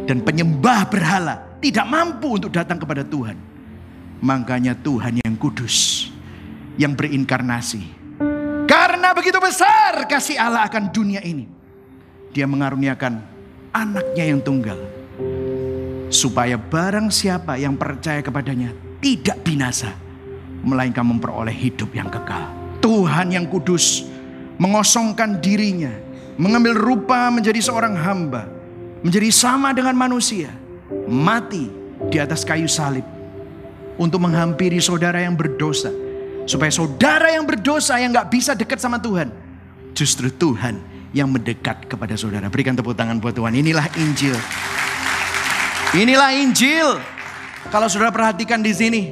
dan penyembah berhala tidak mampu untuk datang kepada Tuhan. Makanya Tuhan yang kudus yang berinkarnasi karena begitu besar kasih Allah akan dunia ini. Dia mengaruniakan anaknya yang tunggal. Supaya barang siapa yang percaya kepadanya tidak binasa. Melainkan memperoleh hidup yang kekal. Tuhan yang kudus mengosongkan dirinya. Mengambil rupa menjadi seorang hamba. Menjadi sama dengan manusia. Mati di atas kayu salib. Untuk menghampiri saudara yang berdosa Supaya saudara yang berdosa yang gak bisa dekat sama Tuhan. Justru Tuhan yang mendekat kepada saudara. Berikan tepuk tangan buat Tuhan. Inilah Injil. Inilah Injil. Kalau saudara perhatikan di sini.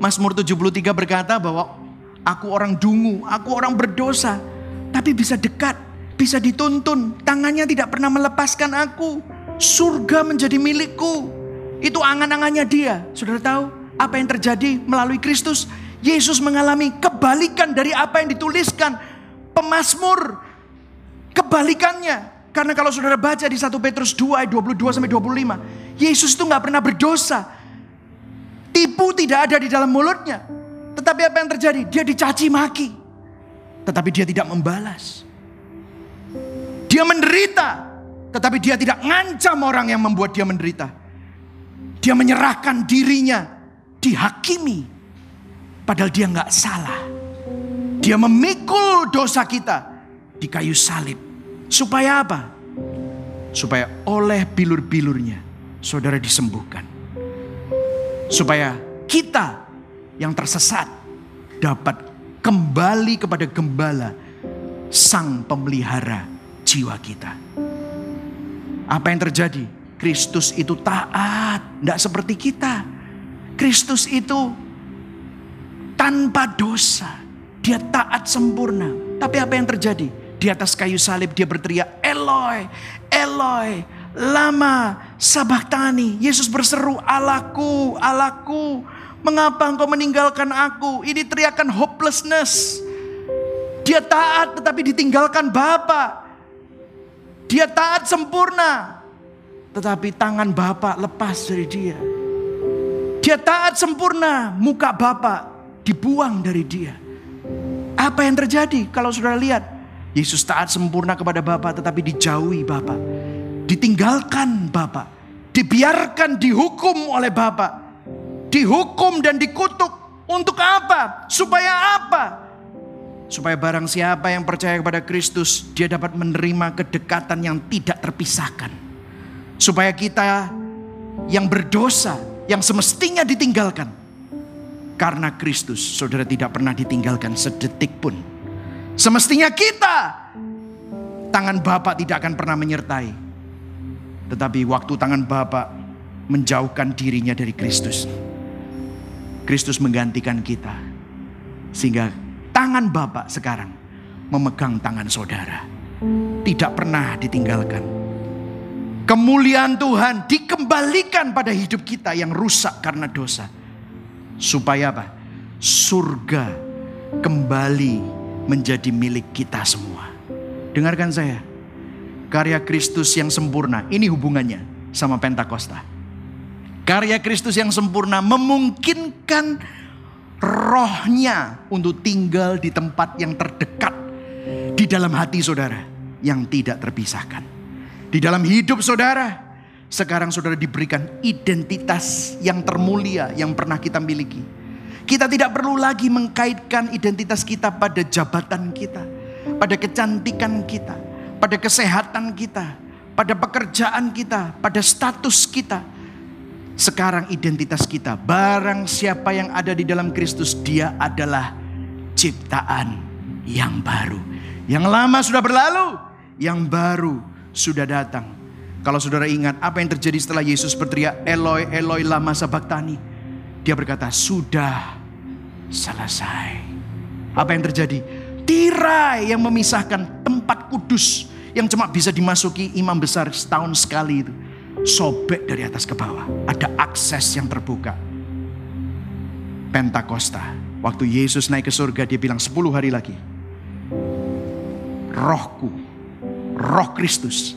Mazmur 73 berkata bahwa aku orang dungu, aku orang berdosa. Tapi bisa dekat, bisa dituntun. Tangannya tidak pernah melepaskan aku. Surga menjadi milikku. Itu angan-angannya dia. Saudara tahu apa yang terjadi melalui Kristus? Yesus mengalami kebalikan dari apa yang dituliskan pemazmur. Kebalikannya. Karena kalau saudara baca di 1 Petrus 2 ayat 22 sampai 25. Yesus itu nggak pernah berdosa. Tipu tidak ada di dalam mulutnya. Tetapi apa yang terjadi? Dia dicaci maki. tetapi dia tidak membalas. Dia menderita, tetapi dia tidak ngancam orang yang membuat dia menderita. Dia menyerahkan dirinya, dihakimi, padahal dia nggak salah. Dia memikul dosa kita di kayu salib. Supaya apa? Supaya oleh bilur-bilurnya saudara disembuhkan. Supaya kita yang tersesat dapat kembali kepada gembala sang pemelihara jiwa kita. Apa yang terjadi? Kristus itu taat, tidak seperti kita. Kristus itu tanpa dosa. Dia taat sempurna. Tapi apa yang terjadi? Di atas kayu salib dia berteriak, Eloi, Eloi, lama sabaktani. Yesus berseru, Alaku, Alaku, mengapa engkau meninggalkan aku? Ini teriakan hopelessness. Dia taat tetapi ditinggalkan Bapa. Dia taat sempurna. Tetapi tangan Bapa lepas dari dia. Dia taat sempurna, muka Bapa dibuang dari dia. Apa yang terjadi kalau saudara lihat? Yesus taat sempurna kepada Bapa tetapi dijauhi Bapa. Ditinggalkan Bapa. Dibiarkan dihukum oleh Bapa. Dihukum dan dikutuk. Untuk apa? Supaya apa? Supaya barang siapa yang percaya kepada Kristus, dia dapat menerima kedekatan yang tidak terpisahkan. Supaya kita yang berdosa, yang semestinya ditinggalkan. Karena Kristus, saudara tidak pernah ditinggalkan sedetik pun Semestinya kita tangan Bapak tidak akan pernah menyertai. Tetapi waktu tangan Bapak menjauhkan dirinya dari Kristus. Kristus menggantikan kita. Sehingga tangan Bapak sekarang memegang tangan saudara. Tidak pernah ditinggalkan. Kemuliaan Tuhan dikembalikan pada hidup kita yang rusak karena dosa. Supaya apa? Surga kembali menjadi milik kita semua. Dengarkan saya. Karya Kristus yang sempurna, ini hubungannya sama Pentakosta. Karya Kristus yang sempurna memungkinkan rohnya untuk tinggal di tempat yang terdekat di dalam hati saudara yang tidak terpisahkan. Di dalam hidup saudara, sekarang saudara diberikan identitas yang termulia yang pernah kita miliki kita tidak perlu lagi mengkaitkan identitas kita pada jabatan kita, pada kecantikan kita, pada kesehatan kita, pada pekerjaan kita, pada status kita. Sekarang identitas kita, barang siapa yang ada di dalam Kristus, dia adalah ciptaan yang baru. Yang lama sudah berlalu, yang baru sudah datang. Kalau saudara ingat apa yang terjadi setelah Yesus berteriak Eloi Eloi lama sabaktani dia berkata, sudah selesai. Apa yang terjadi? Tirai yang memisahkan tempat kudus yang cuma bisa dimasuki imam besar setahun sekali itu. Sobek dari atas ke bawah. Ada akses yang terbuka. Pentakosta. Waktu Yesus naik ke surga dia bilang 10 hari lagi. Rohku, roh Kristus,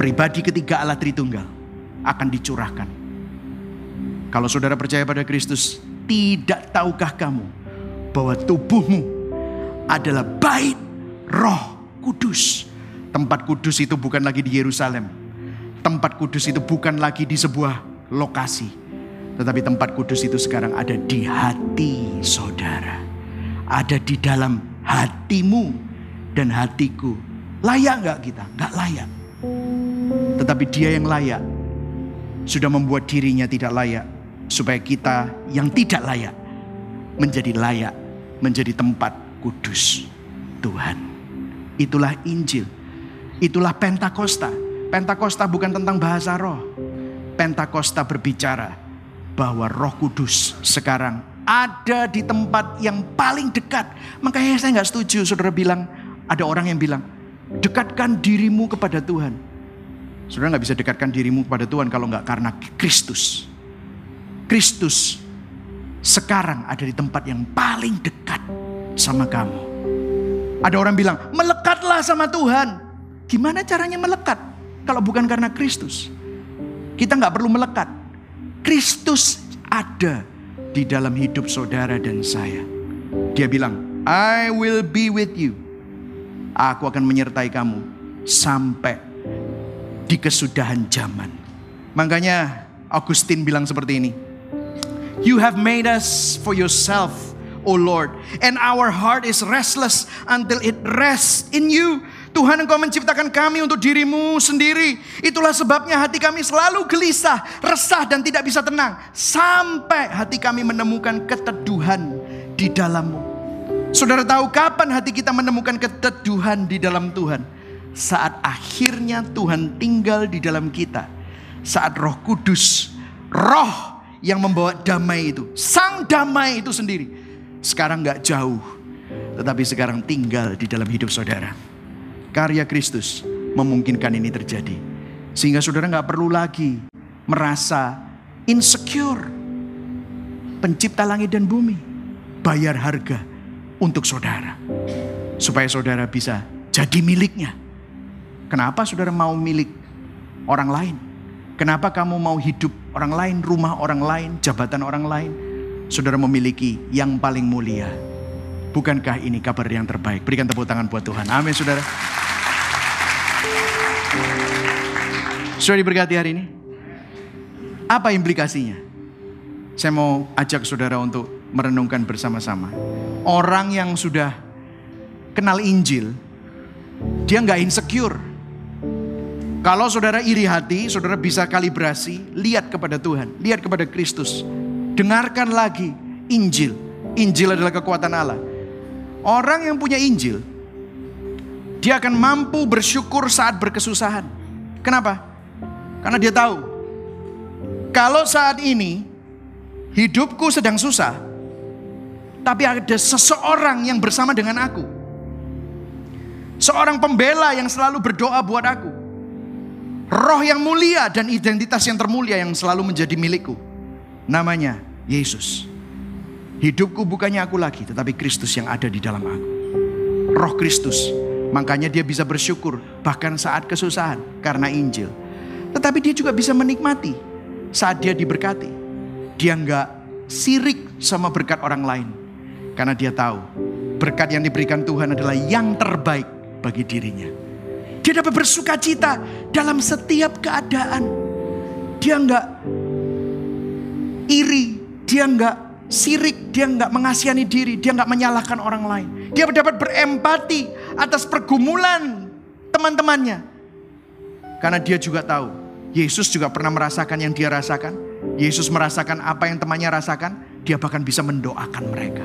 pribadi ketiga Allah Tritunggal akan dicurahkan kalau saudara percaya pada Kristus, tidak tahukah kamu bahwa tubuhmu adalah bait roh kudus. Tempat kudus itu bukan lagi di Yerusalem. Tempat kudus itu bukan lagi di sebuah lokasi. Tetapi tempat kudus itu sekarang ada di hati saudara. Ada di dalam hatimu dan hatiku. Layak nggak kita? Nggak layak. Tetapi dia yang layak sudah membuat dirinya tidak layak supaya kita yang tidak layak menjadi layak, menjadi tempat kudus Tuhan. Itulah Injil. Itulah Pentakosta. Pentakosta bukan tentang bahasa roh. Pentakosta berbicara bahwa Roh Kudus sekarang ada di tempat yang paling dekat. Makanya saya nggak setuju saudara bilang, ada orang yang bilang, dekatkan dirimu kepada Tuhan. Saudara nggak bisa dekatkan dirimu kepada Tuhan kalau nggak karena Kristus. Kristus sekarang ada di tempat yang paling dekat sama kamu. Ada orang bilang, melekatlah sama Tuhan. Gimana caranya melekat kalau bukan karena Kristus? Kita nggak perlu melekat. Kristus ada di dalam hidup saudara dan saya. Dia bilang, I will be with you. Aku akan menyertai kamu sampai di kesudahan zaman. Makanya Augustine bilang seperti ini. You have made us for yourself, O Lord, and our heart is restless until it rests in you. Tuhan engkau menciptakan kami untuk dirimu sendiri. Itulah sebabnya hati kami selalu gelisah, resah dan tidak bisa tenang. Sampai hati kami menemukan keteduhan di dalammu. Saudara tahu kapan hati kita menemukan keteduhan di dalam Tuhan? Saat akhirnya Tuhan tinggal di dalam kita. Saat roh kudus, roh yang membawa damai itu. Sang damai itu sendiri. Sekarang gak jauh. Tetapi sekarang tinggal di dalam hidup saudara karya Kristus memungkinkan ini terjadi. Sehingga saudara nggak perlu lagi merasa insecure. Pencipta langit dan bumi bayar harga untuk saudara. Supaya saudara bisa jadi miliknya. Kenapa saudara mau milik orang lain? Kenapa kamu mau hidup orang lain, rumah orang lain, jabatan orang lain? Saudara memiliki yang paling mulia. Bukankah ini kabar yang terbaik? Berikan tepuk tangan buat Tuhan. Amin saudara. Sudah diberkati hari ini? Apa implikasinya? Saya mau ajak saudara untuk merenungkan bersama-sama. Orang yang sudah kenal Injil, dia nggak insecure. Kalau saudara iri hati, saudara bisa kalibrasi, lihat kepada Tuhan, lihat kepada Kristus. Dengarkan lagi Injil. Injil adalah kekuatan Allah. Orang yang punya Injil, dia akan mampu bersyukur saat berkesusahan. Kenapa? Karena dia tahu kalau saat ini hidupku sedang susah, tapi ada seseorang yang bersama dengan aku. Seorang pembela yang selalu berdoa buat aku. Roh yang mulia dan identitas yang termulia yang selalu menjadi milikku. Namanya Yesus. Hidupku bukannya aku lagi, tetapi Kristus yang ada di dalam aku. Roh Kristus Makanya dia bisa bersyukur bahkan saat kesusahan karena Injil. Tetapi dia juga bisa menikmati saat dia diberkati. Dia nggak sirik sama berkat orang lain. Karena dia tahu berkat yang diberikan Tuhan adalah yang terbaik bagi dirinya. Dia dapat bersuka cita dalam setiap keadaan. Dia nggak iri, dia nggak sirik, dia nggak mengasihani diri, dia nggak menyalahkan orang lain. Dia dapat berempati atas pergumulan teman-temannya. Karena dia juga tahu, Yesus juga pernah merasakan yang dia rasakan. Yesus merasakan apa yang temannya rasakan, dia bahkan bisa mendoakan mereka.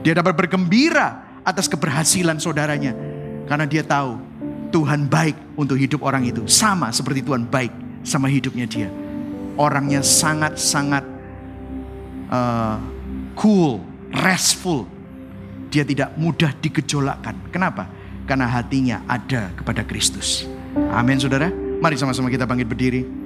Dia dapat bergembira atas keberhasilan saudaranya. Karena dia tahu Tuhan baik untuk hidup orang itu. Sama seperti Tuhan baik sama hidupnya dia. Orangnya sangat-sangat uh, cool, restful. Dia tidak mudah digejolakkan. Kenapa? Karena hatinya ada kepada Kristus. Amin saudara. Mari sama-sama kita bangkit berdiri.